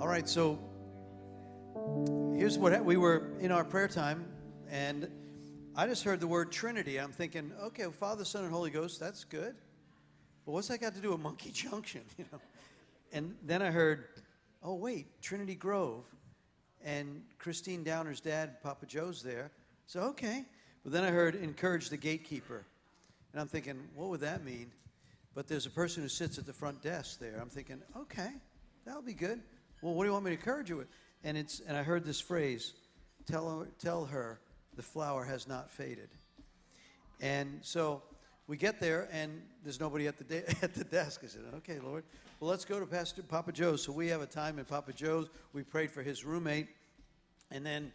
All right, so here's what we were in our prayer time, and I just heard the word Trinity. I'm thinking, okay, well, Father, Son, and Holy Ghost, that's good. But what's that got to do with Monkey Junction? You know? And then I heard, oh wait, Trinity Grove, and Christine Downer's dad, Papa Joe's there. So okay. But then I heard encourage the gatekeeper, and I'm thinking, what would that mean? But there's a person who sits at the front desk there. I'm thinking, okay, that'll be good. Well, what do you want me to encourage you with? And it's and I heard this phrase, tell her, tell her the flower has not faded. And so we get there and there's nobody at the de- at the desk. I said, okay, Lord. Well, let's go to Pastor Papa Joe's. So we have a time in Papa Joe's. We prayed for his roommate, and then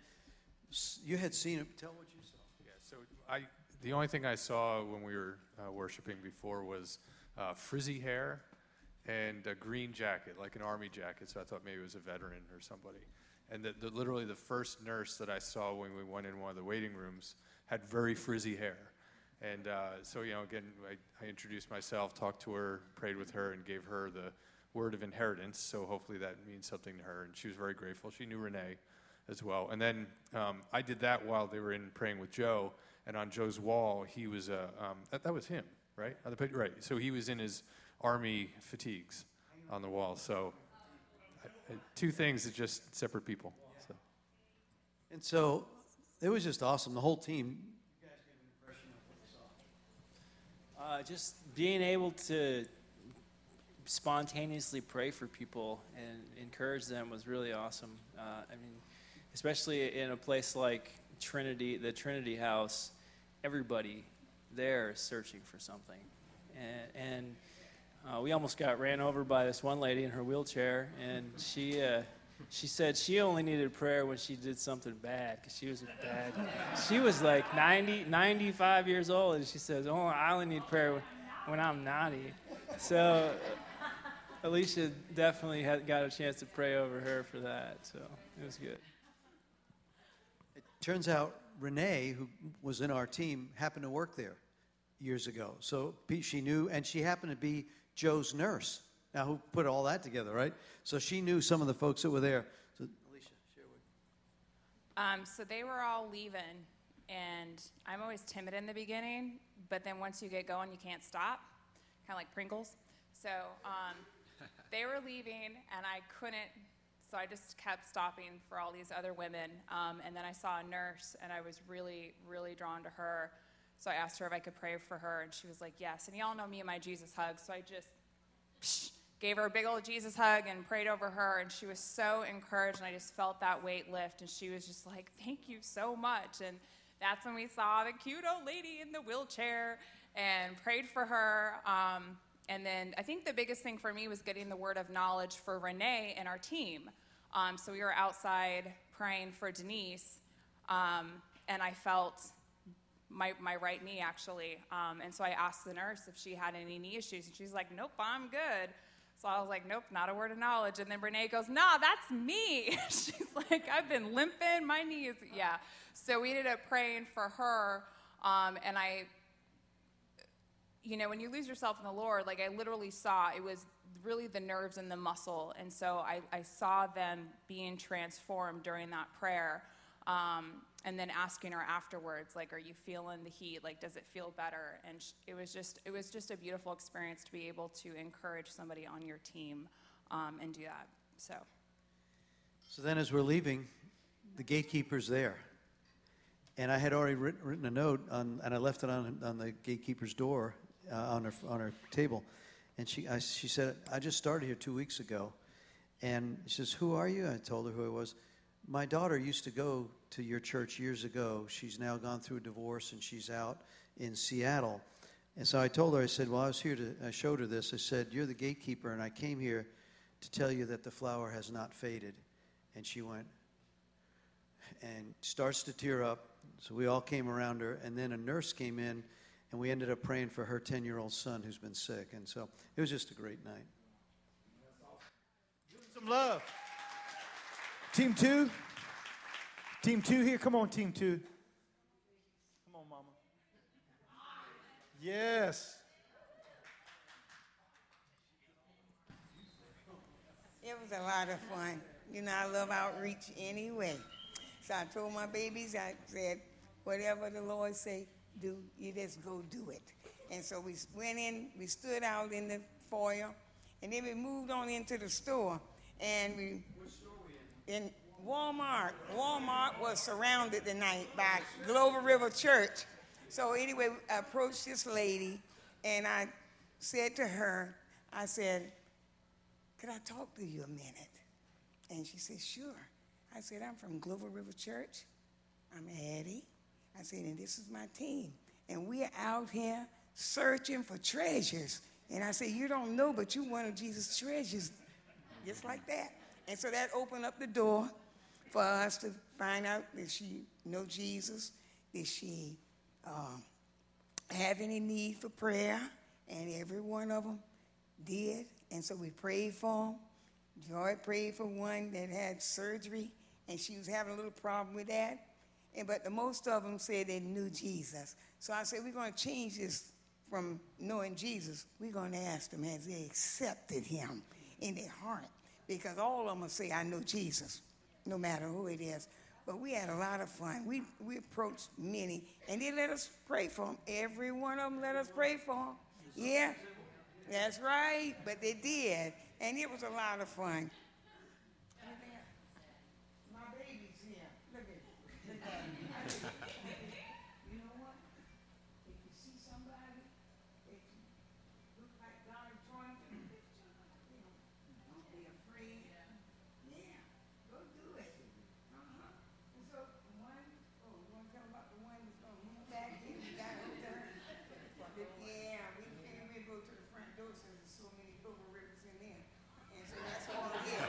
you had seen him. Tell what you saw. Yeah. So I the only thing I saw when we were uh, worshiping before was uh, frizzy hair and a green jacket, like an army jacket. So I thought maybe it was a veteran or somebody. And the, the, literally the first nurse that I saw when we went in one of the waiting rooms had very frizzy hair. And uh, so, you know, again, I, I, introduced myself, talked to her, prayed with her, and gave her the word of inheritance. So hopefully that means something to her. And she was very grateful. She knew Renee as well. And then um, I did that while they were in praying with Joe. And on Joe's wall, he was, uh, um, that, that was him, right? On the picture, right. So he was in his army fatigues on the wall. So two things that just separate people. So. And so it was just awesome. The whole team. Of what we saw. Uh, just being able to spontaneously pray for people and encourage them was really awesome. Uh, I mean, especially in a place like Trinity, the Trinity House, everybody there is searching for something. And, and uh, we almost got ran over by this one lady in her wheelchair, and she uh, she said she only needed prayer when she did something bad because she was a bad. She was like 90, 95 years old, and she says, "Oh, I only need prayer when I'm naughty." So Alicia definitely had got a chance to pray over her for that. So it was good. It turns out Renee, who was in our team, happened to work there years ago. So she knew, and she happened to be Joe's nurse. Now, who put all that together, right? So she knew some of the folks that were there. So, Alicia, with. Um, so they were all leaving, and I'm always timid in the beginning, but then once you get going, you can't stop, kind of like Pringles. So um, they were leaving, and I couldn't. So I just kept stopping for all these other women, um, and then I saw a nurse, and I was really, really drawn to her. So I asked her if I could pray for her, and she was like, yes. And y'all know me and my Jesus hug, so I just psh, gave her a big old Jesus hug and prayed over her, and she was so encouraged, and I just felt that weight lift, and she was just like, thank you so much. And that's when we saw the cute old lady in the wheelchair and prayed for her. Um, and then I think the biggest thing for me was getting the word of knowledge for Renee and our team. Um, so we were outside praying for Denise, um, and I felt my, my right knee actually. Um, and so I asked the nurse if she had any knee issues, and she's like, nope, I'm good. So I was like, nope, not a word of knowledge. And then Renee goes, nah, that's me. she's like, I've been limping, my knee is, yeah. So we ended up praying for her, um, and I, you know, when you lose yourself in the Lord, like I literally saw it was really the nerves and the muscle. And so I, I saw them being transformed during that prayer. Um, and then asking her afterwards like are you feeling the heat like does it feel better and sh- it was just it was just a beautiful experience to be able to encourage somebody on your team um, and do that so so then as we're leaving the gatekeeper's there and i had already written, written a note on, and i left it on, on the gatekeeper's door uh, on, her, on her table and she, I, she said i just started here two weeks ago and she says who are you i told her who i was my daughter used to go to your church years ago. She's now gone through a divorce and she's out in Seattle. And so I told her, I said, Well, I was here to, I showed her this. I said, You're the gatekeeper, and I came here to tell you that the flower has not faded. And she went and starts to tear up. So we all came around her. And then a nurse came in, and we ended up praying for her 10 year old son who's been sick. And so it was just a great night. Give some love. Team two. Team two here. Come on, team two. Come on, mama. Yes. It was a lot of fun. You know, I love outreach anyway. So I told my babies, I said, whatever the Lord say, do, you just go do it. And so we went in, we stood out in the foyer, and then we moved on into the store. And we, in Walmart, Walmart was surrounded tonight by Glover River Church. So anyway, I approached this lady, and I said to her, I said, could I talk to you a minute? And she said, sure. I said, I'm from Glover River Church. I'm Addie. I said, and this is my team. And we're out here searching for treasures. And I said, you don't know, but you're one of Jesus' treasures. Just like that. And so that opened up the door for us to find out did she know Jesus? Did she um, have any need for prayer? And every one of them did. And so we prayed for them. Joy prayed for one that had surgery, and she was having a little problem with that. And, but the most of them said they knew Jesus. So I said, we're going to change this from knowing Jesus. We're going to ask them, has they accepted him in their heart? Because all of them say, I know Jesus, no matter who it is. But we had a lot of fun. We, we approached many, and they let us pray for them. Every one of them let us pray for them. Yeah, that's right. But they did, and it was a lot of fun. My baby's here. Look at, look at him. You know what? If you see somebody that you look like Donald Trump, you know, don't be afraid. Yeah, go do it. Uh-huh. And so one, oh, you want to tell about the one that's gonna move back in? You got it there? Yeah, we can't even go to the front door since there's so many Google rivers in there. And so that's all it is.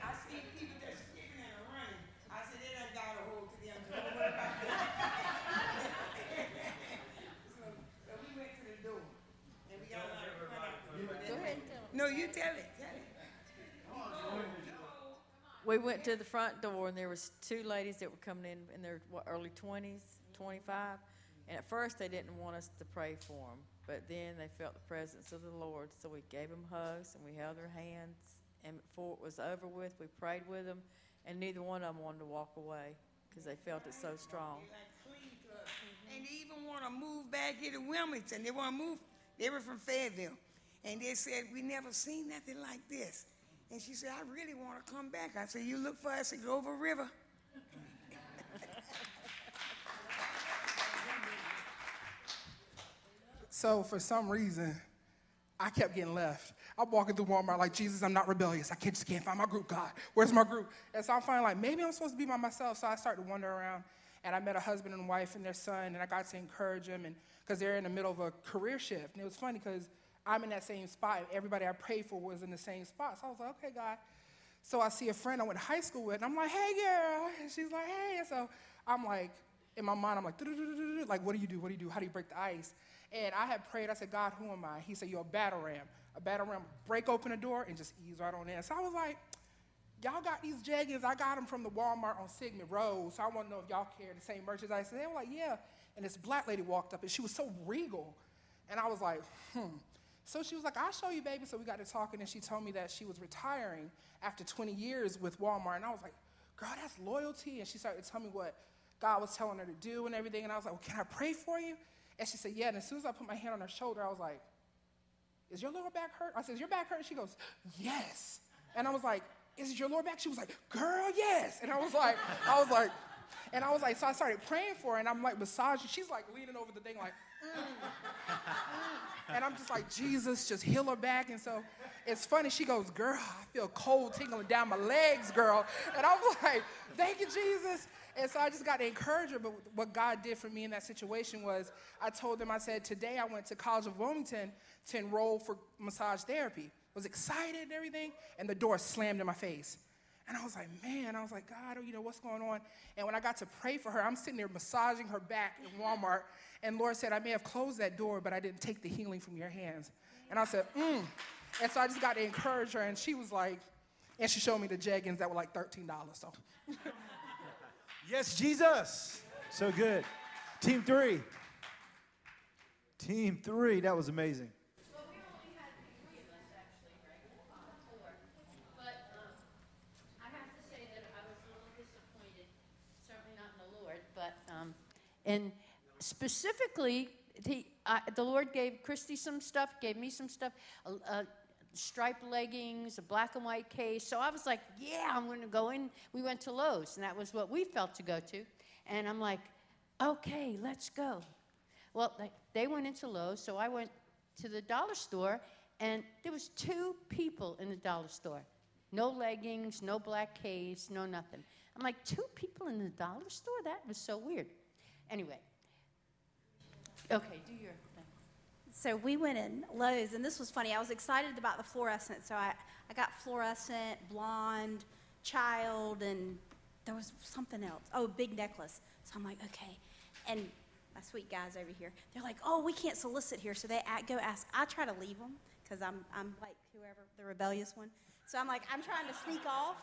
I see people just skipping and running. I said, they done got a hold to them. Don't worry about that. so, so we went to the door. And we got a lot of fun out there. Go ahead and tell No, you tell it, tell it. We went to the front door and there was two ladies that were coming in in their what, early 20s, 25. And at first they didn't want us to pray for them, but then they felt the presence of the Lord, so we gave them hugs and we held their hands. And before it was over with, we prayed with them, and neither one of them wanted to walk away because they felt it so strong. They like clean to us. And they even want to move back here to Wilmington. They want to move. They were from Fayetteville. And they said, we never seen nothing like this. And she said, I really want to come back. I said, you look for us at Glover River. So for some reason, I kept getting left. I'm walking through Walmart like, Jesus, I'm not rebellious. I can't, just can't find my group, God. Where's my group? And so I'm finally like, maybe I'm supposed to be by myself. So I started to wander around, and I met a husband and wife and their son, and I got to encourage them, and because they're in the middle of a career shift. And it was funny because I'm in that same spot. Everybody I prayed for was in the same spot. So I was like, okay, God. So I see a friend I went to high school with, and I'm like, hey, girl. And she's like, hey. And so I'm like, in my mind, I'm like, like, what do you do? What do you do? How do you break the ice? And I had prayed. I said, God, who am I? He said, you're a battle ram. A battle ram, break open the door and just ease right on in. So I was like, y'all got these jeggings. I got them from the Walmart on Sigmon Road. So I want to know if y'all carry the same merchandise. And they were like, yeah. And this black lady walked up, and she was so regal. And I was like, hmm. So she was like, I'll show you, baby. So we got to talking, and she told me that she was retiring after 20 years with Walmart. And I was like, girl, that's loyalty. And she started to tell me what God was telling her to do and everything. And I was like, well, can I pray for you? And she said, yeah. And as soon as I put my hand on her shoulder, I was like, is your lower back hurt? I said, is your back hurt? She goes, yes. And I was like, is your lower back? She was like, girl, yes. And I was like, I was like, and I was like, so I started praying for her, and I'm like massaging. She's like leaning over the thing, like. Mm. and I'm just like, Jesus, just heal her back. And so it's funny. She goes, girl, I feel cold tingling down my legs, girl. And I'm like, thank you, Jesus. And so I just got to encourage her. But what God did for me in that situation was I told them, I said, today I went to College of Wilmington to enroll for massage therapy. Was excited and everything, and the door slammed in my face. And I was like, man, I was like, God, you know, what's going on? And when I got to pray for her, I'm sitting there massaging her back in Walmart. And Lord said, I may have closed that door, but I didn't take the healing from your hands. And I said, mm. And so I just got to encourage her. And she was like, and she showed me the jeggings that were like $13. So Yes, Jesus. So good. Team three. Team three. That was amazing. Well, we only had three of us actually, right? Four. But And specifically, the, I, the Lord gave Christy some stuff, gave me some stuff, a, a striped leggings, a black and white case. So I was like, yeah, I'm going to go in. We went to Lowe's, and that was what we felt to go to. And I'm like, okay, let's go. Well, they went into Lowe's, so I went to the dollar store, and there was two people in the dollar store. No leggings, no black case, no nothing. I'm like, two people in the dollar store? That was so weird. Anyway, okay, do your thing. So we went in Lowe's, and this was funny. I was excited about the fluorescent, so I, I got fluorescent, blonde, child, and there was something else. Oh, big necklace. So I'm like, okay. And my sweet guys over here, they're like, oh, we can't solicit here. So they a- go ask. I try to leave them because I'm, I'm like whoever, the rebellious one. So I'm like, I'm trying to sneak off.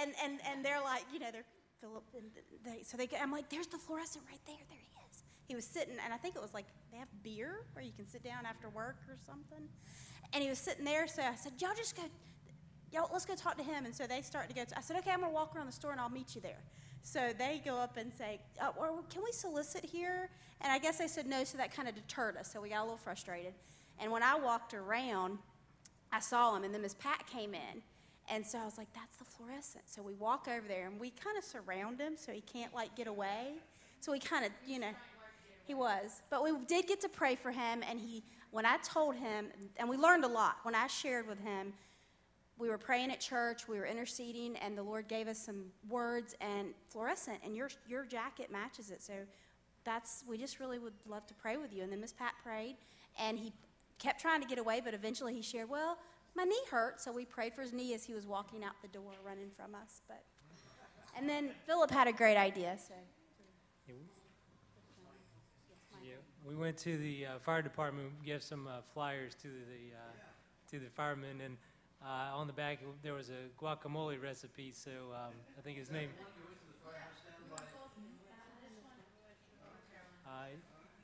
And, and, and they're like, you know, they're Philip, and they, so they, I'm like, there's the fluorescent right there. There he is. He was sitting, and I think it was like they have beer where you can sit down after work or something. And he was sitting there, so I said, y'all just go, y'all, let's go talk to him. And so they start to go. I said, okay, I'm gonna walk around the store and I'll meet you there. So they go up and say, uh, well, can we solicit here? And I guess they said no, so that kind of deterred us. So we got a little frustrated. And when I walked around, I saw him, and then Miss Pat came in. And so I was like, that's the fluorescent. So we walk over there, and we kind of surround him so he can't, like, get away. So we kind of, you know, he was. But we did get to pray for him, and he, when I told him, and we learned a lot, when I shared with him, we were praying at church, we were interceding, and the Lord gave us some words and fluorescent, and your, your jacket matches it. So that's, we just really would love to pray with you. And then Miss Pat prayed, and he kept trying to get away, but eventually he shared, well, my knee hurt, so we prayed for his knee as he was walking out the door running from us. But and then Philip had a great idea, so Yeah, we went to the uh, fire department, gave some uh, flyers to the, uh, to the firemen, and uh, on the back, there was a guacamole recipe, so um, I think his name. Uh,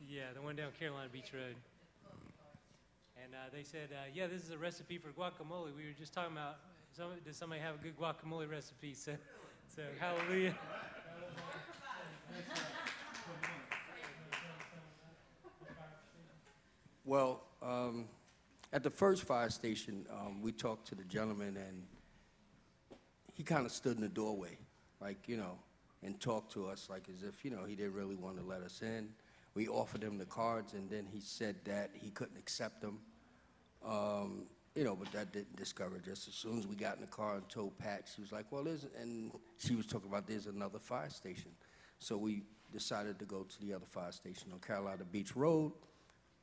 Yeah, the one down Carolina Beach Road. And uh, they said, uh, yeah, this is a recipe for guacamole. We were just talking about, does somebody have a good guacamole recipe? So, so hallelujah. Well, um, at the first fire station, um, we talked to the gentleman, and he kind of stood in the doorway, like, you know, and talked to us like as if, you know, he didn't really want to let us in. We offered him the cards, and then he said that he couldn't accept them. Um, you know, but that didn't discourage us. As soon as we got in the car and told Pat, she was like, well, there's, and she was talking about there's another fire station. So we decided to go to the other fire station on Carolina Beach Road.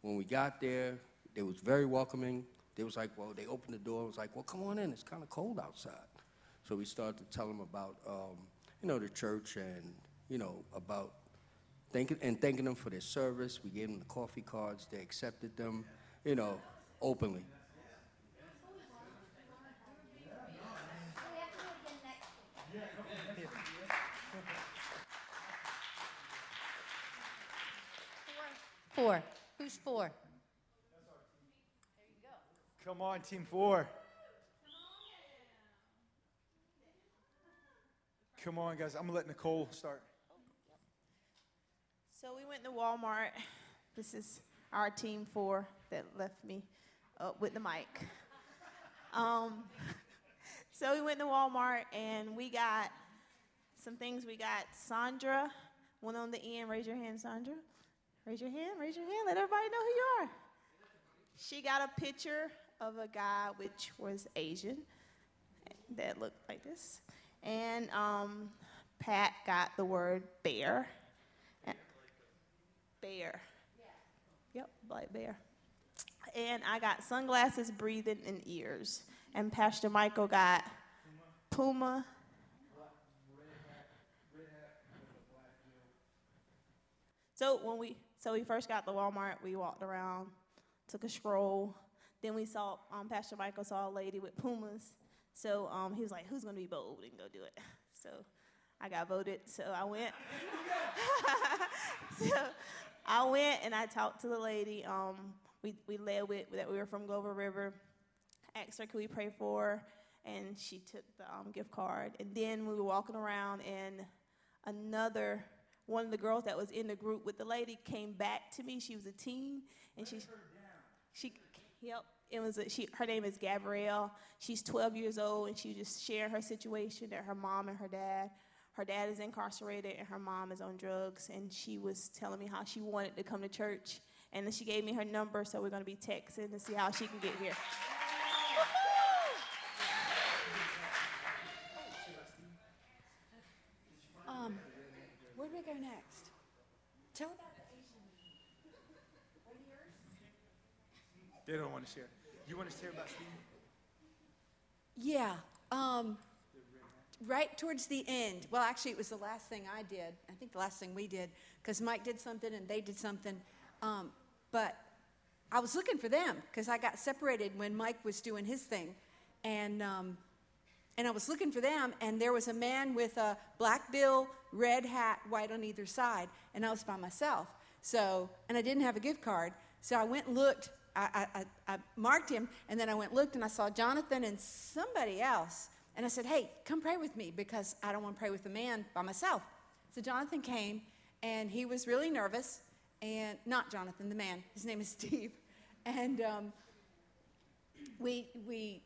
When we got there, they was very welcoming. They was like, well, they opened the door. Was like, well, come on in. It's kind of cold outside. So we started to tell them about, um, you know, the church and, you know, about thanking and thanking them for their service. We gave them the coffee cards. They accepted them, you know, openly. Four. Who's four? Come on, team four. Come on, guys. I'm gonna let Nicole start. So we went to Walmart. This is our team four that left me up with the mic. Um, so we went to Walmart and we got some things. We got Sandra, one on the end. Raise your hand, Sandra. Raise your hand. Raise your hand. Let everybody know who you are. She got a picture of a guy which was Asian that looked like this. And um, Pat got the word bear. Bear. Yep, black bear. And I got sunglasses, breathing, and ears. And Pastor Michael got Puma. So when we so we first got to Walmart, we walked around, took a stroll. Then we saw um, Pastor Michael saw a lady with Pumas. So um, he was like, "Who's gonna be bold and go do it?" So I got voted. So I went. so I went and I talked to the lady. Um, we, we led with that we were from Glover River. Asked her, could we pray for her? And she took the um, gift card. And then we were walking around, and another one of the girls that was in the group with the lady came back to me. She was a teen, and she, she, yep, it was a, she. Her name is Gabrielle. She's 12 years old, and she just sharing her situation that her mom and her dad. Her dad is incarcerated, and her mom is on drugs. And she was telling me how she wanted to come to church, and then she gave me her number, so we're gonna be texting to see how she can get here. Um, where do we go next? Tell about the Asian. They don't want to share. You want to share about Steve? Yeah. Um, right towards the end. Well, actually, it was the last thing I did. I think the last thing we did because Mike did something and they did something. Um, but I was looking for them because I got separated when Mike was doing his thing, and um, and I was looking for them. And there was a man with a black bill, red hat, white on either side, and I was by myself. So, and I didn't have a gift card. So I went and looked. I, I, I marked him, and then I went and looked, and I saw Jonathan and somebody else. And I said, Hey, come pray with me because I don't want to pray with a man by myself. So Jonathan came, and he was really nervous. And not Jonathan, the man, his name is Steve. And um, we, we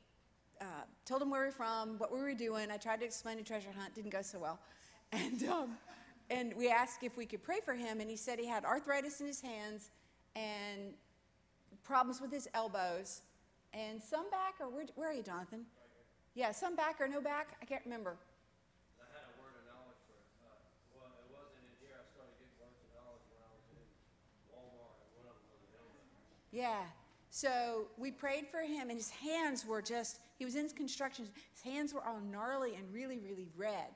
uh, told him where we were from, what we were doing. I tried to explain the treasure hunt, didn't go so well. And, um, and we asked if we could pray for him, and he said he had arthritis in his hands and problems with his elbows and some back, or where, where are you, Jonathan? Yeah, some back or no back? I can't remember. I had a word of knowledge for it. Uh, well, it wasn't in here. I started getting words of knowledge when I was in Walmart. And one of them was an elbow. Yeah. So we prayed for him, and his hands were just, he was in construction. His hands were all gnarly and really, really red.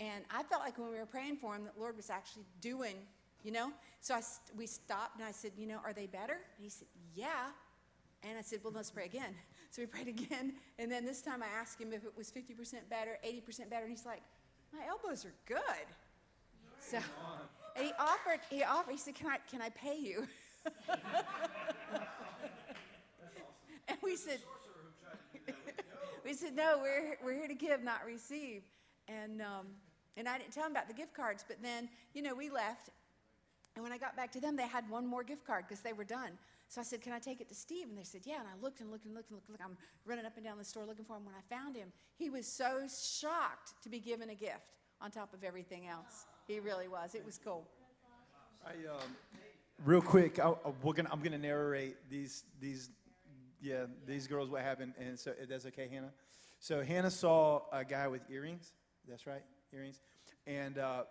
And I felt like when we were praying for him, that Lord was actually doing, you know? So I, we stopped, and I said, You know, are they better? And he said, Yeah. And I said, Well, let's pray again. So we prayed again. And then this time I asked him if it was 50% better, 80% better. And he's like, My elbows are good. So, and he offered, he offered, he said, Can I, can I pay you? and we said, we said, no, we're, we're here to give, not receive. And, um, and I didn't tell them about the gift cards, but then, you know, we left. And when I got back to them, they had one more gift card because they were done. So I said, Can I take it to Steve? And they said, Yeah. And I looked and looked and looked and looked. looked. I'm running up and down the store looking for him. When I found him, he was so shocked to be given a gift on top of everything else. He really was. It was cool. I, um, real quick, I, we're gonna, I'm going to narrate these, these, yeah, these girls what happened, and so that's okay, Hannah. So Hannah saw a guy with earrings. That's right, earrings, and uh,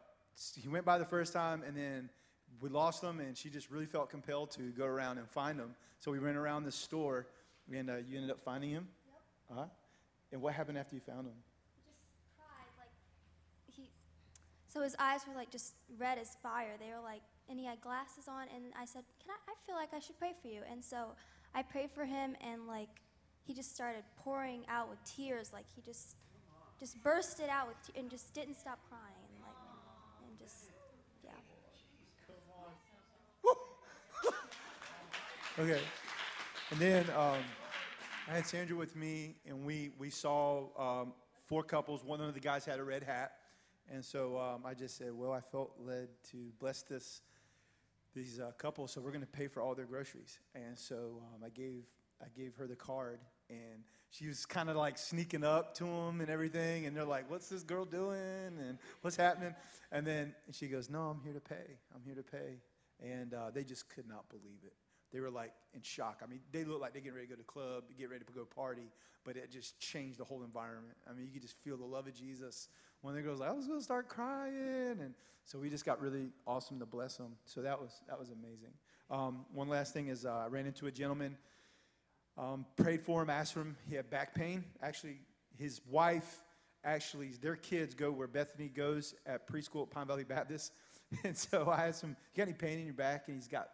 he went by the first time, and then we lost them, and she just really felt compelled to go around and find them. So we went around the store, and uh, you ended up finding him. Yep. Uh-huh. And what happened after you found him? He just cried like he so his eyes were like just red as fire they were like and he had glasses on and i said can i i feel like i should pray for you and so i prayed for him and like he just started pouring out with tears like he just just bursted out with te- and just didn't stop crying and like and just yeah Okay. And then um, I had Sandra with me, and we, we saw um, four couples. One of the guys had a red hat. And so um, I just said, well, I felt led to bless this, these uh, couples, so we're going to pay for all their groceries. And so um, I, gave, I gave her the card, and she was kind of like sneaking up to them and everything. And they're like, what's this girl doing? And what's happening? And then she goes, no, I'm here to pay. I'm here to pay. And uh, they just could not believe it they were like in shock. I mean, they looked like they're getting ready to go to club, get ready to go party, but it just changed the whole environment. I mean, you could just feel the love of Jesus. One of the girls like, I was to start crying, and so we just got really awesome to bless them. So that was that was amazing. Um, one last thing is uh, I ran into a gentleman, um, prayed for him, asked for him. He had back pain. Actually, his wife, actually, their kids go where Bethany goes at preschool at Pine Valley Baptist. And so I asked him, "You got any pain in your back?" And he's got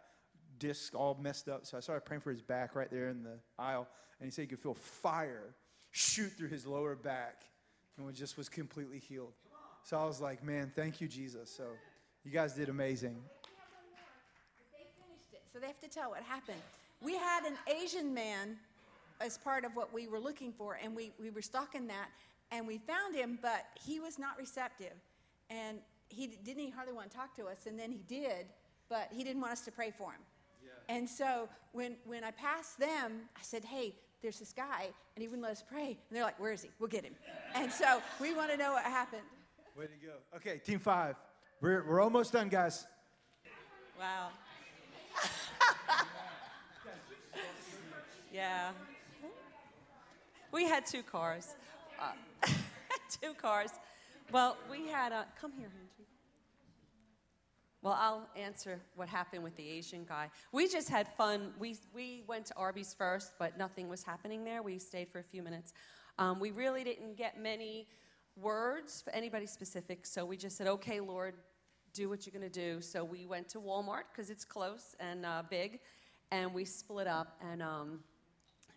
disc all messed up. So I started praying for his back right there in the aisle. And he said he could feel fire shoot through his lower back and it just was completely healed. So I was like, man, thank you, Jesus. So you guys did amazing. So they have to tell what happened. We had an Asian man as part of what we were looking for, and we, we were stalking that, and we found him, but he was not receptive. And he didn't he hardly want to talk to us, and then he did, but he didn't want us to pray for him. And so when, when I passed them, I said, hey, there's this guy, and he wouldn't let us pray. And they're like, where is he? We'll get him. And so we want to know what happened. Way to go. Okay, team five. We're, we're almost done, guys. Wow. yeah. We had two cars. Uh, two cars. Well, we had a. Come here. Well, I'll answer what happened with the Asian guy. We just had fun. We, we went to Arby's first, but nothing was happening there. We stayed for a few minutes. Um, we really didn't get many words for anybody specific, so we just said, okay, Lord, do what you're going to do. So we went to Walmart because it's close and uh, big, and we split up, and um,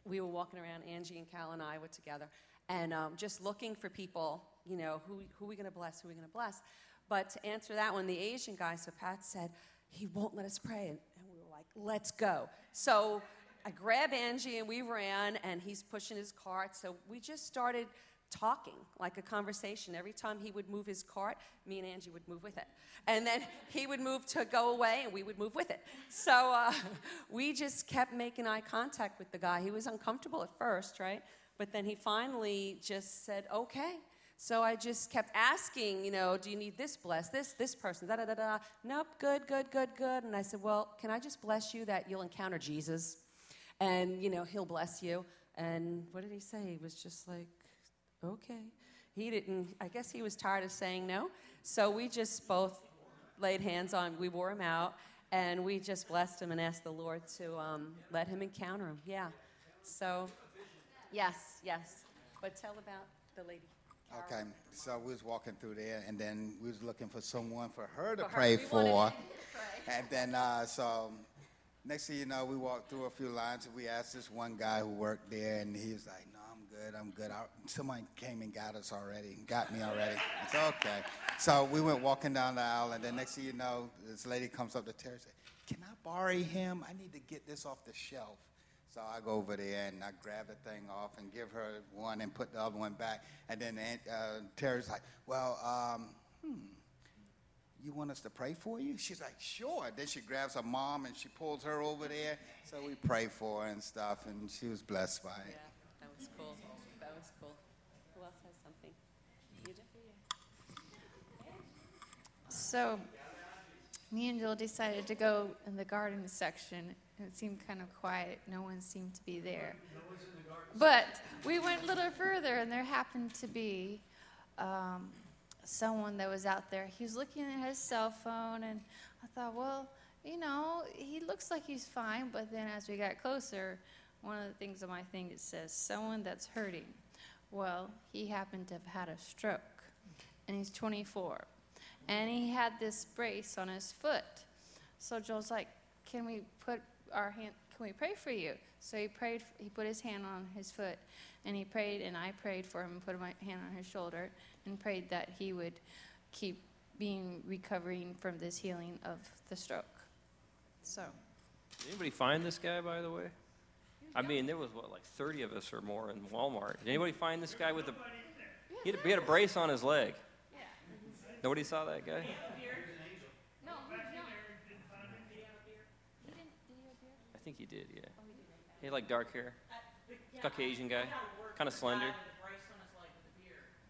we were walking around. Angie and Cal and I were together, and um, just looking for people. You know, who who are we going to bless? Who are we going to bless? But to answer that one, the Asian guy, so Pat said, he won't let us pray. And, we were like, let's go. So I grabbed Angie and we ran, and he's pushing his cart. So we just started talking like a conversation. Every time he would move his cart, me and Angie would move with it. And then he would move to go away, and we would move with it. So uh, we just kept making eye contact with the guy. He was uncomfortable at first, right? But then he finally just said, okay. So I just kept asking, you know, do you need this blessed, this, this person, da da da da. Nope, good, good, good, good. And I said, well, can I just bless you that you'll encounter Jesus, and you know he'll bless you. And what did he say? He was just like, okay. He didn't. I guess he was tired of saying no. So we just both laid hands on. We wore him out, and we just blessed him and asked the Lord to um, let him encounter him. Yeah. So, yes, yes. But tell about the lady. Okay, so we was walking through there, and then we was looking for someone for her to For pray wanted for. pray. And then, uh, so next thing you know, we walked through a few lines, and we asked this one guy who worked there, and he was like, "No, I'm good, I'm good." I, somebody came and got us already, got me already. It's okay. So we went walking down the aisle, and then next thing you know, this lady comes up to Terry and said, "Can I borrow him? I need to get this off the shelf." So I go over there and I grab the thing off and give her one and put the other one back. And then Aunt, uh, Terry's like, well, um, hmm, you want us to pray for you? She's like, sure. Then she grabs her mom and she pulls her over there. So we pray for her and stuff, and she was blessed by it. Yeah, that was cool. That was cool. Who else has something? You do? So, me and Jill decided to go in the garden section. It seemed kind of quiet. No one seemed to be there. But we went a little further, and there happened to be um, someone that was out there. He was looking at his cell phone, and I thought, well, you know, he looks like he's fine. But then as we got closer, one of the things on my thing it says, someone that's hurting. Well, he happened to have had a stroke, and he's 24 and he had this brace on his foot. So Joel's like, "Can we put our hand? Can we pray for you?" So he prayed. He put his hand on his foot, and he prayed, and I prayed for him and put my hand on his shoulder and prayed that he would keep being recovering from this healing of the stroke. So. Did anybody find this guy, by the way? I mean, there was what, like 30 of us or more in Walmart. Did anybody find this guy with the? He had, he had a brace on his leg. Nobody saw that guy. Think he did. Yeah. He had like dark hair. Caucasian guy, kind of slender.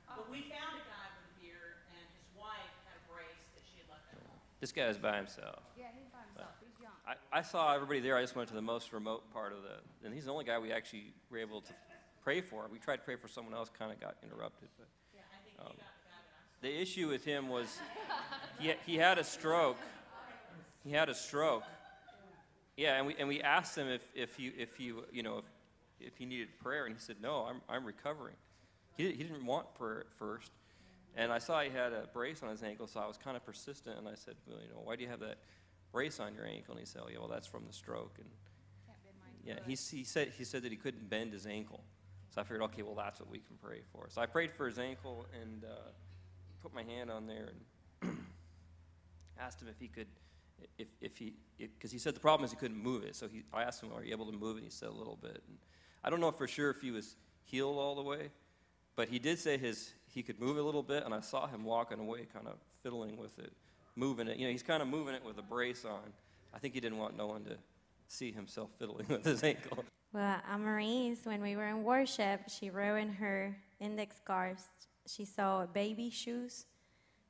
But we found a guy with a beard, and his wife had a brace that she had left at home. This guy was by himself. Yeah, he's by himself. He's young. I, I saw everybody there. I just went to the most remote part of the, and he's the only guy we actually were able to pray for. We tried to pray for someone else, kind of got interrupted. But um, the issue with him was he, he had a stroke. He had a stroke. Yeah, and we and we asked him if if you if you you know if, if he needed prayer, and he said no, I'm I'm recovering. He he didn't want prayer at first, and I saw he had a brace on his ankle, so I was kind of persistent, and I said, well, you know, why do you have that brace on your ankle? And he said, oh, yeah, well, that's from the stroke, and yeah, he, he said he said that he couldn't bend his ankle, so I figured, okay, well, that's what we can pray for. So I prayed for his ankle and uh, put my hand on there and asked him if he could, if if he, because he said the problem is he couldn't move it. So he, I asked him, are you able to move it? He said a little bit. And I don't know for sure if he was healed all the way, but he did say his he could move a little bit, and I saw him walking away, kind of fiddling with it, moving it. You know, he's kind of moving it with a brace on. I think he didn't want no one to see himself fiddling with his ankle. Well, Amarise, when we were in worship, she wrote in her index cards, she saw baby shoes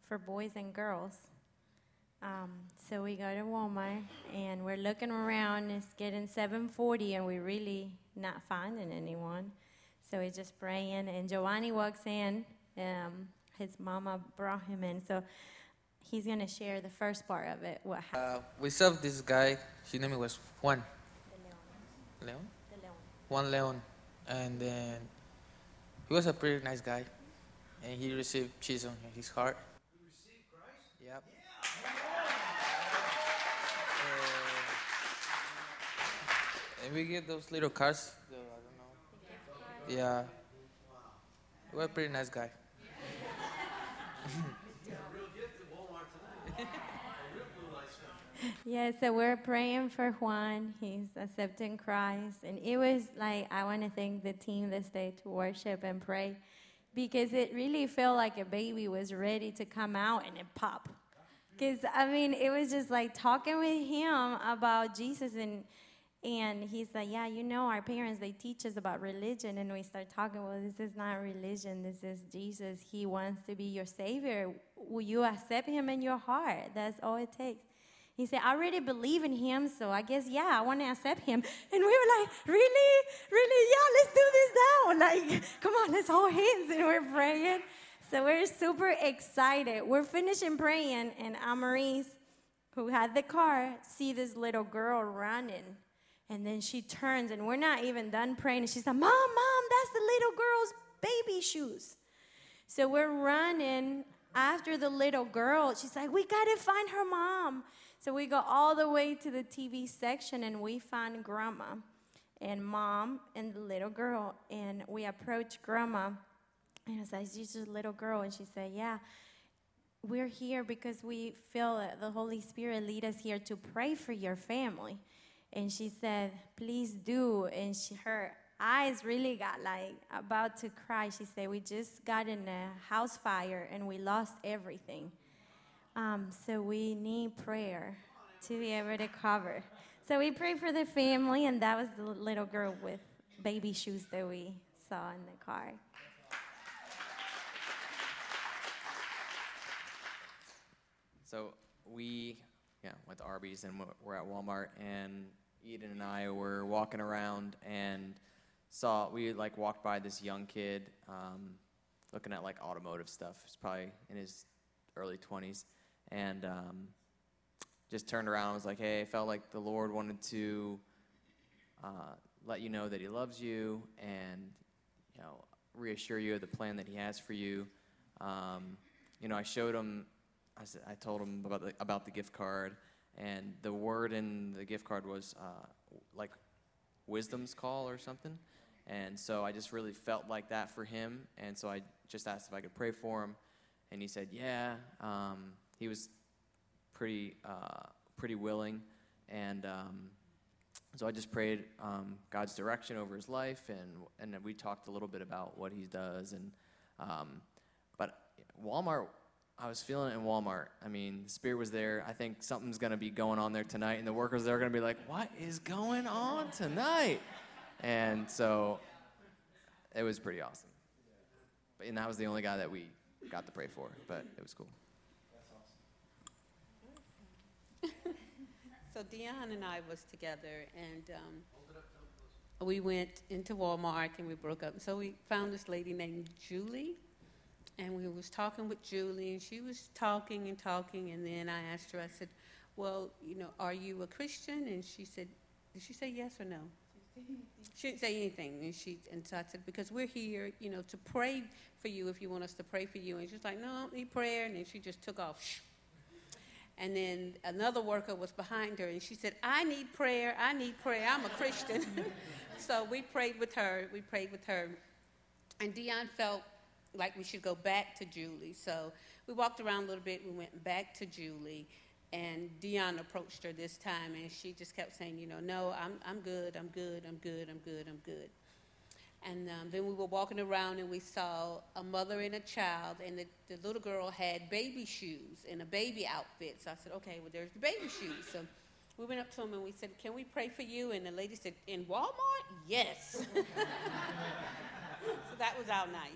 for boys and girls. Um, so we go to Walmart and we're looking around. It's getting 7:40, and we're really not finding anyone. So we're just praying, and Giovanni walks in. Um, his mama brought him in, so he's gonna share the first part of it. What happened? Uh, we served this guy. His name was Juan. Leon. Juan Leon, and then he was a pretty nice guy, and he received Jesus in his heart. He received Christ. Yep. Uh, and we get those little cars. the- I don't know. Yeah. Was a pretty nice guy. Yeah, so we're praying for Juan. He's accepting Christ. And it was like, I want to thank the team this day to worship and pray because it really felt like a baby was ready to come out and it popped. Because, I mean, it was just like talking with him about Jesus and and he's like, yeah, you know, our parents, they teach us about religion. And we start talking, well, this is not religion. This is Jesus. He wants to be your savior. Will you accept him in your heart? That's all it takes. He said, I already believe in him, so I guess, yeah, I want to accept him. And we were like, really? Really? Yeah, let's do this now. Like, come on, let's hold hands. And we're praying. So we're super excited. We're finishing praying, and Amarise, who had the car, see this little girl running. And then she turns, and we're not even done praying. And she's like, Mom, Mom, that's the little girl's baby shoes. So we're running after the little girl. She's like, We got to find her mom. So we go all the way to the TV section, and we find grandma and mom and the little girl. And we approach grandma, and I was like, She's just a little girl. And she said, Yeah. We're here because we feel that the Holy Spirit lead us here to pray for your family. And she said, Please do. And she, her eyes really got like about to cry. She said, We just got in a house fire and we lost everything. Um, so we need prayer to be able to cover. So we pray for the family, and that was the little girl with baby shoes that we saw in the car. So we yeah, went to Arby's and we're at Walmart and Eden and I were walking around and saw we like walked by this young kid um, looking at like automotive stuff. He's probably in his early 20s and um, just turned around and was like, "Hey, I felt like the Lord wanted to uh, let you know that He loves you and you know reassure you of the plan that He has for you." Um, you know, I showed him. I, said, I told him about the, about the gift card, and the word in the gift card was uh, like wisdom's call or something. And so I just really felt like that for him. And so I just asked if I could pray for him, and he said, "Yeah." Um, he was pretty uh, pretty willing, and um, so I just prayed um, God's direction over his life, and and we talked a little bit about what he does, and um, but Walmart. I was feeling it in Walmart. I mean, the spirit was there. I think something's going to be going on there tonight, and the workers there are going to be like, "What is going on tonight?" And so, it was pretty awesome. And that was the only guy that we got to pray for, but it was cool. So Dion and I was together, and um, we went into Walmart and we broke up. So we found this lady named Julie, and we was talking with Julie, and she was talking and talking, and then I asked her, I said, "Well, you know, are you a Christian?" And she said, "Did she say yes or no?" She didn't say anything, and she and so I said, "Because we're here, you know, to pray for you if you want us to pray for you." And she's like, "No, I don't need prayer," and then she just took off. And then another worker was behind her, and she said, I need prayer, I need prayer, I'm a Christian. so we prayed with her, we prayed with her. And Dion felt like we should go back to Julie. So we walked around a little bit, we went back to Julie, and Dion approached her this time, and she just kept saying, you know, no, I'm, I'm good, I'm good, I'm good, I'm good, I'm good. And um, then we were walking around and we saw a mother and a child, and the, the little girl had baby shoes and a baby outfit. So I said, okay, well, there's the baby shoes. So we went up to him and we said, can we pray for you? And the lady said, in Walmart? Yes. so that was our night.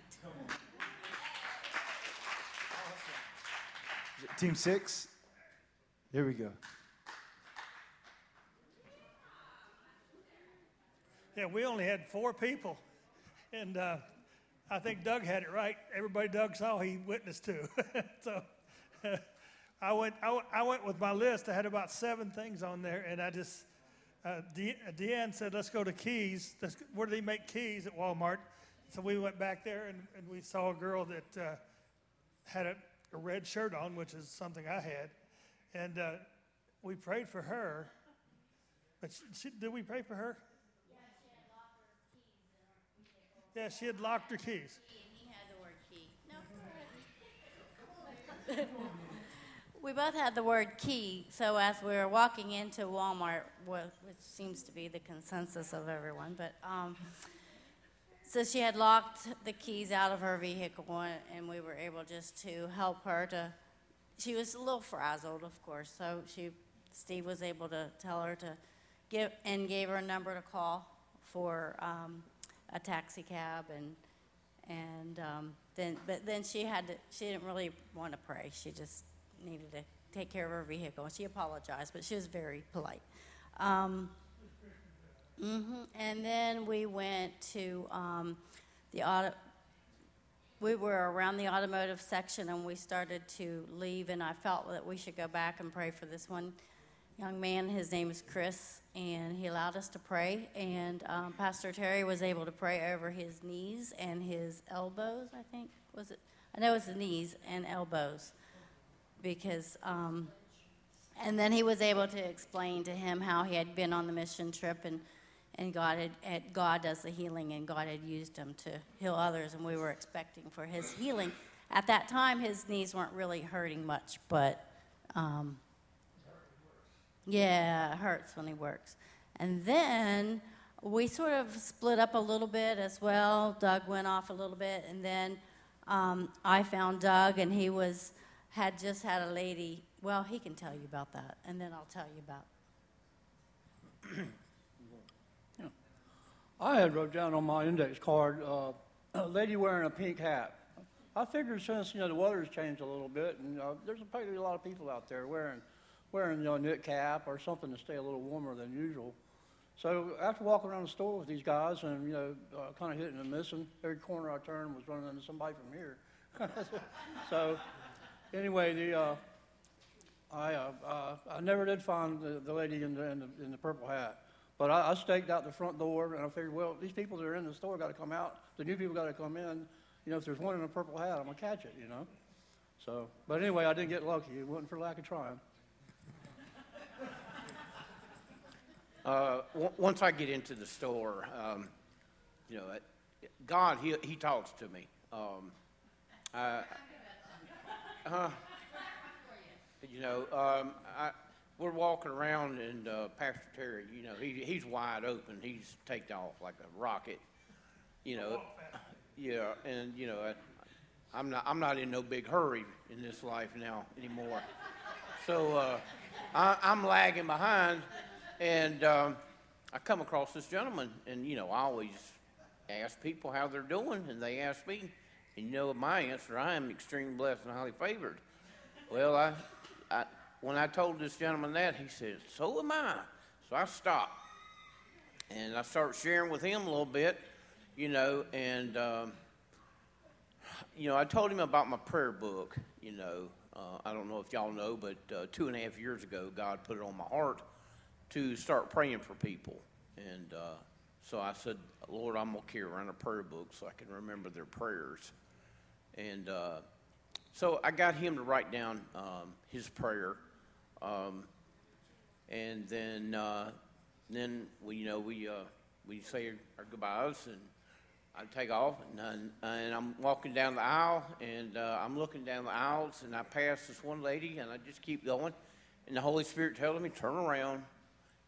Team six. Here we go. Yeah, we only had four people, and uh, I think Doug had it right. Everybody Doug saw, he witnessed to. so I went, I, went- I went with my list. I had about seven things on there, and I just, uh, De- Deanne said, "Let's go to Keys. Let's, where do they make keys at Walmart?" So we went back there, and, and we saw a girl that uh, had a, a red shirt on, which is something I had, and uh, we prayed for her. But she, she, did we pray for her? Yeah, she had locked her keys. We both had the word key, so as we were walking into Walmart, which seems to be the consensus of everyone, but um, so she had locked the keys out of her vehicle, and- we were able just to help her to. She was a little frazzled, of course, so she, Steve was able to tell her to give and gave her a number to call for um, a taxi cab and and um, then but then she had to she didn't really want to pray she just needed to take care of her vehicle she apologized but she was very polite um, hmm and then we went to um, the auto we were around the automotive section and we started to leave and i felt that we should go back and pray for this one young man. His name is chris and he allowed us to pray and um, pastor terry was able to pray over his knees and his elbows i think. Was it? I know it was the knees and elbows because um, and then he was able to explain to him how he had been on the mission trip and and God had, had God does the healing and God had used him to heal others and we were expecting for his healing. At that time, his knees weren't really hurting much, but um, yeah, it hurts when he works. And then we sort of split up a little bit as well. Doug went off a little bit, and then um, I found Doug, and he was had just had a lady. Well, he can tell you about that, and then I'll tell you about. I had wrote down on my index card, uh, a lady wearing a pink hat. I figured since, you know, the weather's changed a little bit, and uh, there's probably a lot of people out there wearing, wearing, you know, a knit cap or something to stay a little warmer than usual. So after walking around the store with these guys and, you know, uh, kind of hitting and missing, every corner I turned was running into somebody from here. so anyway, the, uh, I, uh, uh, I never did find the, the lady in the, in the, in the purple hat. But I, I staked out the front door and I figured, well, these people that are in the store got to come out. The new people got to come in. You know, if there's one in a purple hat, I'm going to catch it, you know. So, but anyway, I didn't get lucky. It wasn't for lack of trying. Uh, w- once I get into the store, um, you know, it- God, he, he talks to me. Um, I, uh, you know, um, I, we're walking around and uh, Pastor Terry, you know, he, he's wide open. He's taken off like a rocket, you know. Yeah, and you know, I, I'm not I'm not in no big hurry in this life now anymore. So uh, I, I'm lagging behind, and um, I come across this gentleman, and you know, I always ask people how they're doing, and they ask me, and you know my answer: I am extremely blessed and highly favored. Well, I when I told this gentleman that, he said, "So am I." So I stopped, and I started sharing with him a little bit, you know, and um, you know, I told him about my prayer book. You know, uh, I don't know if y'all know, but uh, two and a half years ago, God put it on my heart to start praying for people, and uh, so I said, Lord, I'm gonna carry around a prayer book so I can remember their prayers, and uh, so I got him to write down um, his prayer, um, and then uh, then we, you know, we uh, we say our goodbyes and. I take off, and, I- and I'm walking down the aisle, and uh, I'm looking down the aisles, and I pass this one lady, and I just keep going, and the Holy Spirit telling me, turn around,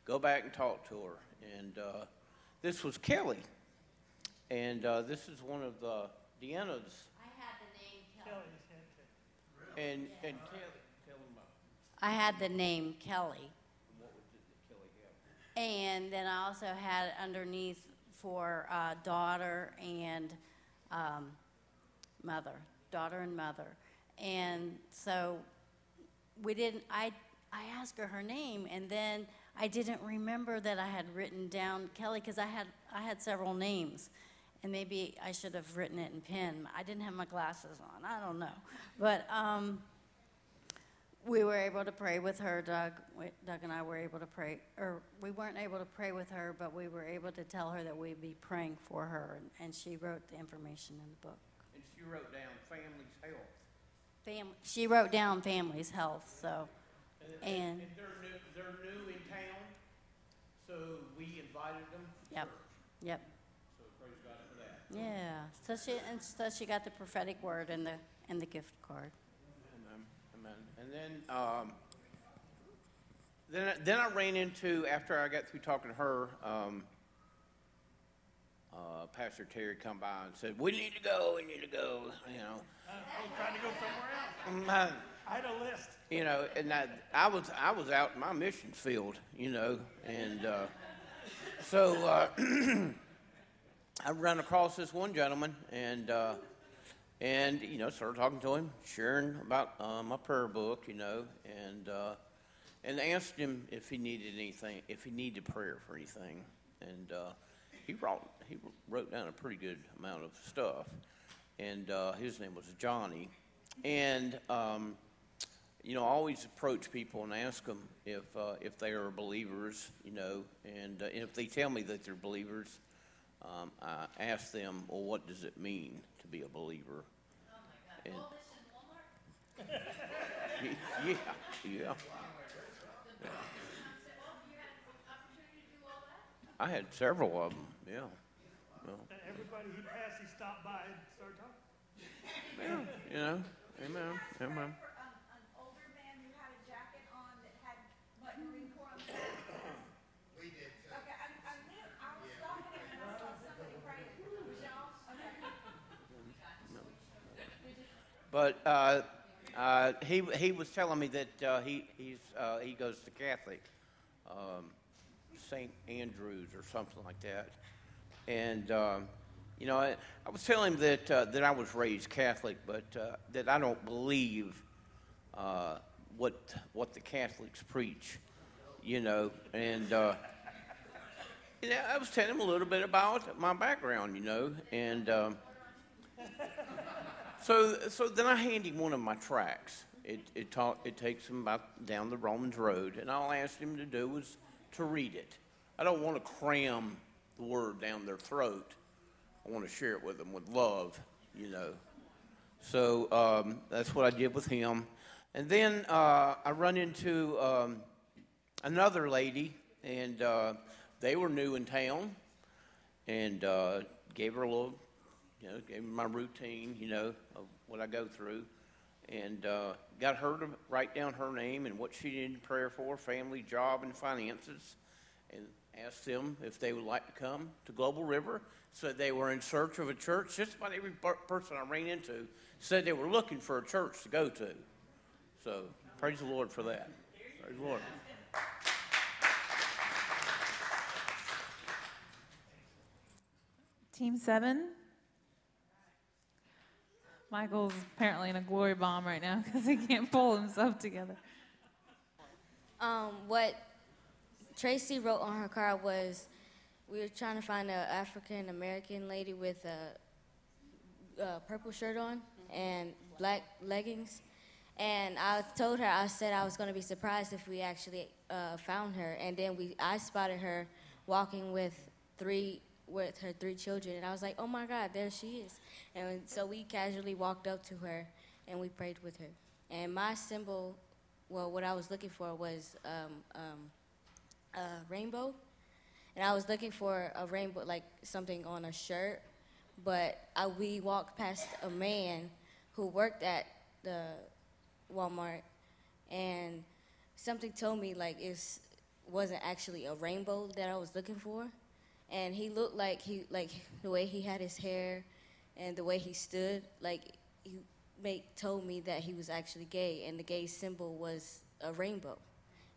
go back and talk to her. And uh, this was Kelly. And uh, this is one of the Deanna's. I had the name Kelly. And, and Kelly, tell them about I had the name Kelly. And then I also had underneath for uh, daughter and um, mother, daughter and mother. And so we didn't, I, I asked her her name, and then I didn't remember that I had written down Kelly because I had, I had several names. And maybe I should have written it in pen. I didn't have my glasses on. I don't know. But um, we were able to pray with her. Doug, Doug and I were able to pray, or we weren't able to pray with her, but we were able to tell her that we'd be praying for her, and, and she wrote the information in the book. And she wrote down family's health. Fam- she wrote down family's health, so, and they're new, they're new in town, so we invited them. to Yep. church. yep, So praise God for that. yeah. So she and so she got the prophetic word and the and the gift card. Amen. And then, um, then, I- then I ran into, after I got through talking to her, um, uh, Pastor Terry come by and said, we need to go, we need to go, you know. I was trying to go somewhere else. I- I had a list. you know, and I, I was I was out in my mission field, you know, and uh, so uh, I ran across this one gentleman, and uh, and you know, started talking to him, sharing about uh, my prayer book, you know, and uh, and asked him if he needed anything, if he needed prayer for anything, and uh, he wrote he wrote down a pretty good amount of stuff, and uh, his name was Johnny, and. Um, you know, I always approach people and ask them if uh, if they are believers, you know, and uh, if they tell me that they're believers, um, I ask them, well, what does it mean to be a believer? And, yeah, yeah, yeah. I had several of them. Yeah. Well, And everybody he passed, he stopped by and started talking. yeah, you know, amen, amen. We did. Okay, I, I knew, I was stalking him and I saw somebody praying. Was y'all? Okay. But uh, uh, he he was telling me that uh, he he's uh, he goes to Catholic, um, St. Andrews or something like that, and um, you know I, I was telling him that uh, that I was raised Catholic, but uh, that I don't believe what what the Catholics preach, you know, and. Uh, yeah, I was telling him a little bit about my background, you know, and um, so, so then I hand him one of my tracts. It, it, talk, it takes him about down the Romans Road, and all I asked him to do was to read it. I don't want to cram the word down their throat. I want to share it with them with love, you know. So um, that's what I did with him. And then uh, I run into um, another lady, and uh, they were new in town, and uh, gave her a little you know, gave me my routine, you know, of what I go through, and uh, got her to write down her name and what she needed prayer for, family, job, and finances, and asked them if they would like to come to Global River. Said they were in search of a church. Just about every person I ran into said they were looking for a church to go to. So praise the Lord for that. Praise the Lord. Team seven. Michael's apparently in a glory bomb right now because he can't pull himself together. Um, what Tracy wrote on her card was we were trying to find an African American lady with a, a purple shirt on and black leggings. And I told her, I said I was going to be surprised if we actually uh, found her. And then we, I spotted her walking with three, with her three children. And I was like, oh my God, there she is. And so we casually walked up to her and we prayed with her. And my symbol, well, what I was looking for was um, um, a rainbow. And I was looking for a rainbow, like something on a shirt. But I, we walked past a man who worked at the Walmart, and something told me like it wasn't actually a rainbow that I was looking for. And he looked like he like the way he had his hair, and the way he stood. Like he make told me that he was actually gay, and the gay symbol was a rainbow.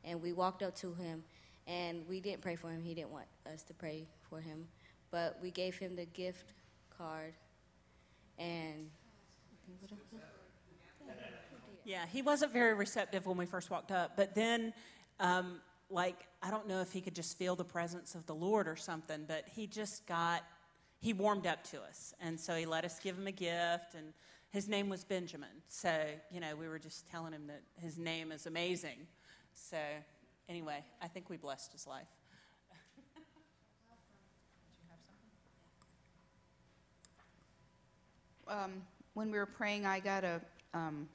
And we walked up to him, and we didn't pray for him. He didn't want us to pray for him, but we gave him the gift card, and. Yeah, he wasn't very receptive when we first walked up, but then, um, like, I don't know if he could just feel the presence of the Lord or something, but he just got, he warmed up to us. And so he let us give him a gift, and his name was Benjamin. So, you know, we were just telling him that his name is amazing. So, anyway, I think we blessed his life. um, when we were praying, I got a um,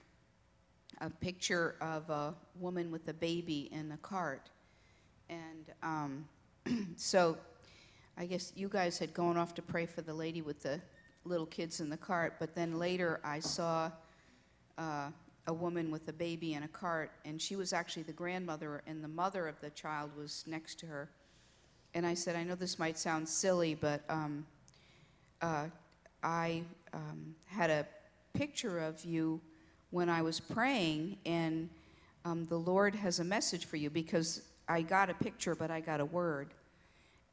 a picture of a woman with a baby in a cart, and um, so I guess you guys had gone off to pray for the lady with the little kids in the cart, but then later I saw uh, a woman with a baby in a cart, and she was actually the grandmother, and the mother of the child was next to her. And I said, I know this might sound silly, but um, uh, I um, had a picture of you when I was praying, and um, the Lord has a message for you because I got a picture, but I got a word.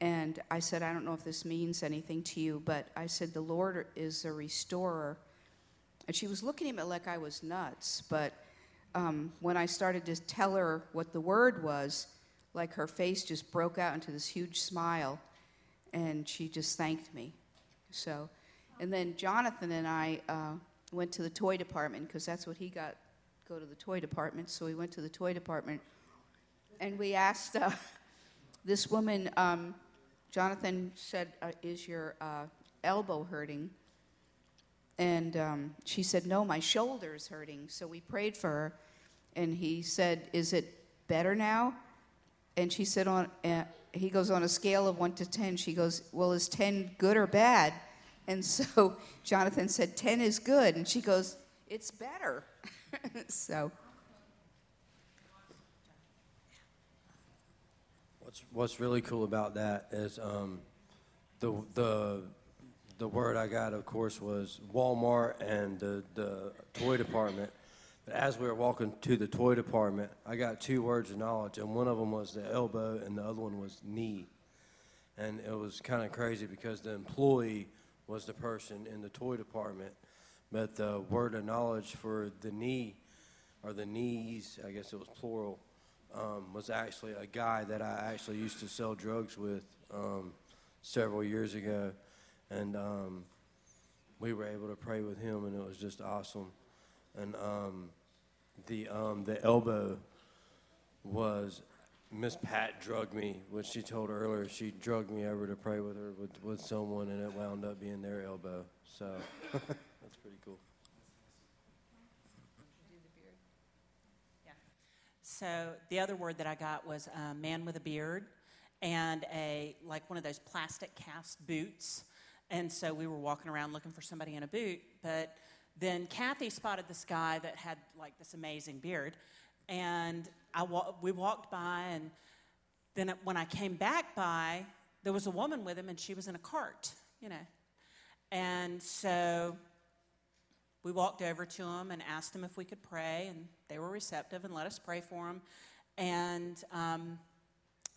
And I said, I don't know if this means anything to you, but I said, The Lord is a restorer. And she was looking at me like I was nuts, but um, when I started to tell her what the word was, like her face just broke out into this huge smile, and she just thanked me. So, and then Jonathan and I uh, went to the toy department because that's what he got go to the toy department. So we went to the toy department, and we asked uh, this woman. Um, Jonathan said, uh, "Is your uh, elbow hurting?" And um, she said, "No, my shoulder's hurting." So we prayed for her, and he said, "Is it better now?" And she said, "On." Uh, he goes on a scale of one to ten. She goes, "Well, is ten good or bad?" And so Jonathan said, 10 is good. And she goes, It's better. so. What's, what's really cool about that is um, the, the, the word I got, of course, was Walmart and the, the toy department. But as we were walking to the toy department, I got two words of knowledge, and one of them was the elbow, and the other one was knee. And it was kind of crazy because the employee was the person in the toy department, but the word of knowledge for the knee, or the knees, I guess it was plural, um, was actually a guy that I actually used to sell drugs with um, several years ago, and um, we were able to pray with him, and it was just awesome. And um, the um, the elbow was Miss Pat drugged me, which she told earlier. She drugged me over to pray with her with, with someone, and it wound up being their elbow. So that's pretty cool. So the other word that I got was a man with a beard and a like one of those plastic cast boots. And so we were walking around looking for somebody in a boot, but then Kathy spotted this guy that had like this amazing beard, and I wa- we walked by, and then when I came back by, there was a woman with him, and she was in a cart, you know, and so we walked over to him and asked him if we could pray, and they were receptive and let us pray for him. And um,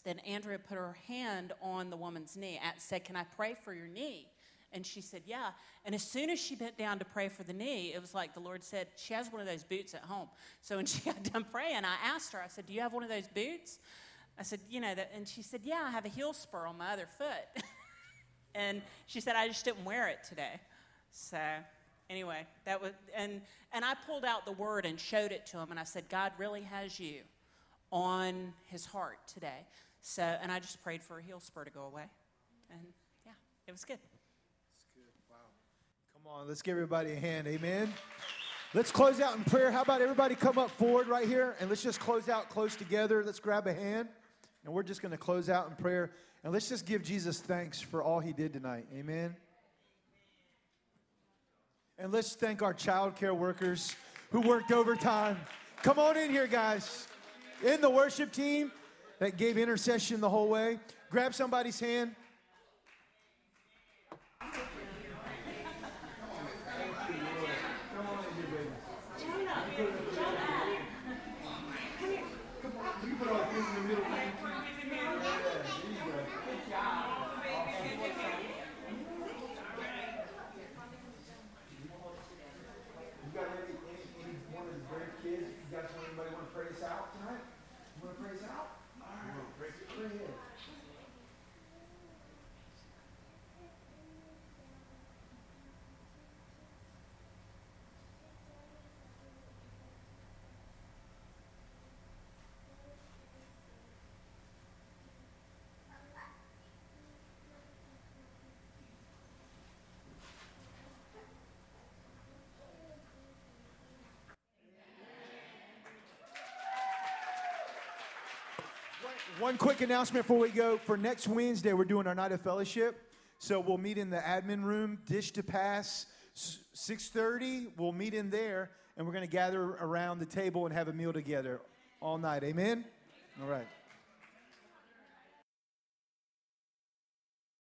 then Andrea put her hand on the woman's knee and said, Can I pray for your knee? And she said, Yeah. And as soon as she bent down to pray for the knee, it was like the Lord said, She has one of those boots at home. So when she got done praying, I asked her, I said, Do you have one of those boots? I said, You know, that, and she said, Yeah, I have a heel spur on my other foot. and she said, I just didn't wear it today. So anyway, that was, and, and I pulled out the word and showed it to him, and I said, God really has you on his heart today. So, and I just prayed for a heel spur to go away. And yeah, it was good. It's good. Wow. Come on, let's give everybody a hand. Amen. Let's close out in prayer. How about everybody come up forward right here and let's just close out close together. Let's grab a hand and we're just going to close out in prayer and let's just give Jesus thanks for all he did tonight. Amen. And let's thank our child care workers who worked overtime. Come on in here, guys. In the worship team that gave intercession the whole way. Grab somebody's hand. One quick announcement before we go. For next Wednesday, we're doing our night of fellowship. So we'll meet in the admin room, dish to pass, s- 6:30. We'll meet in there, and we're going to gather around the table and have a meal together all night. Amen. All right.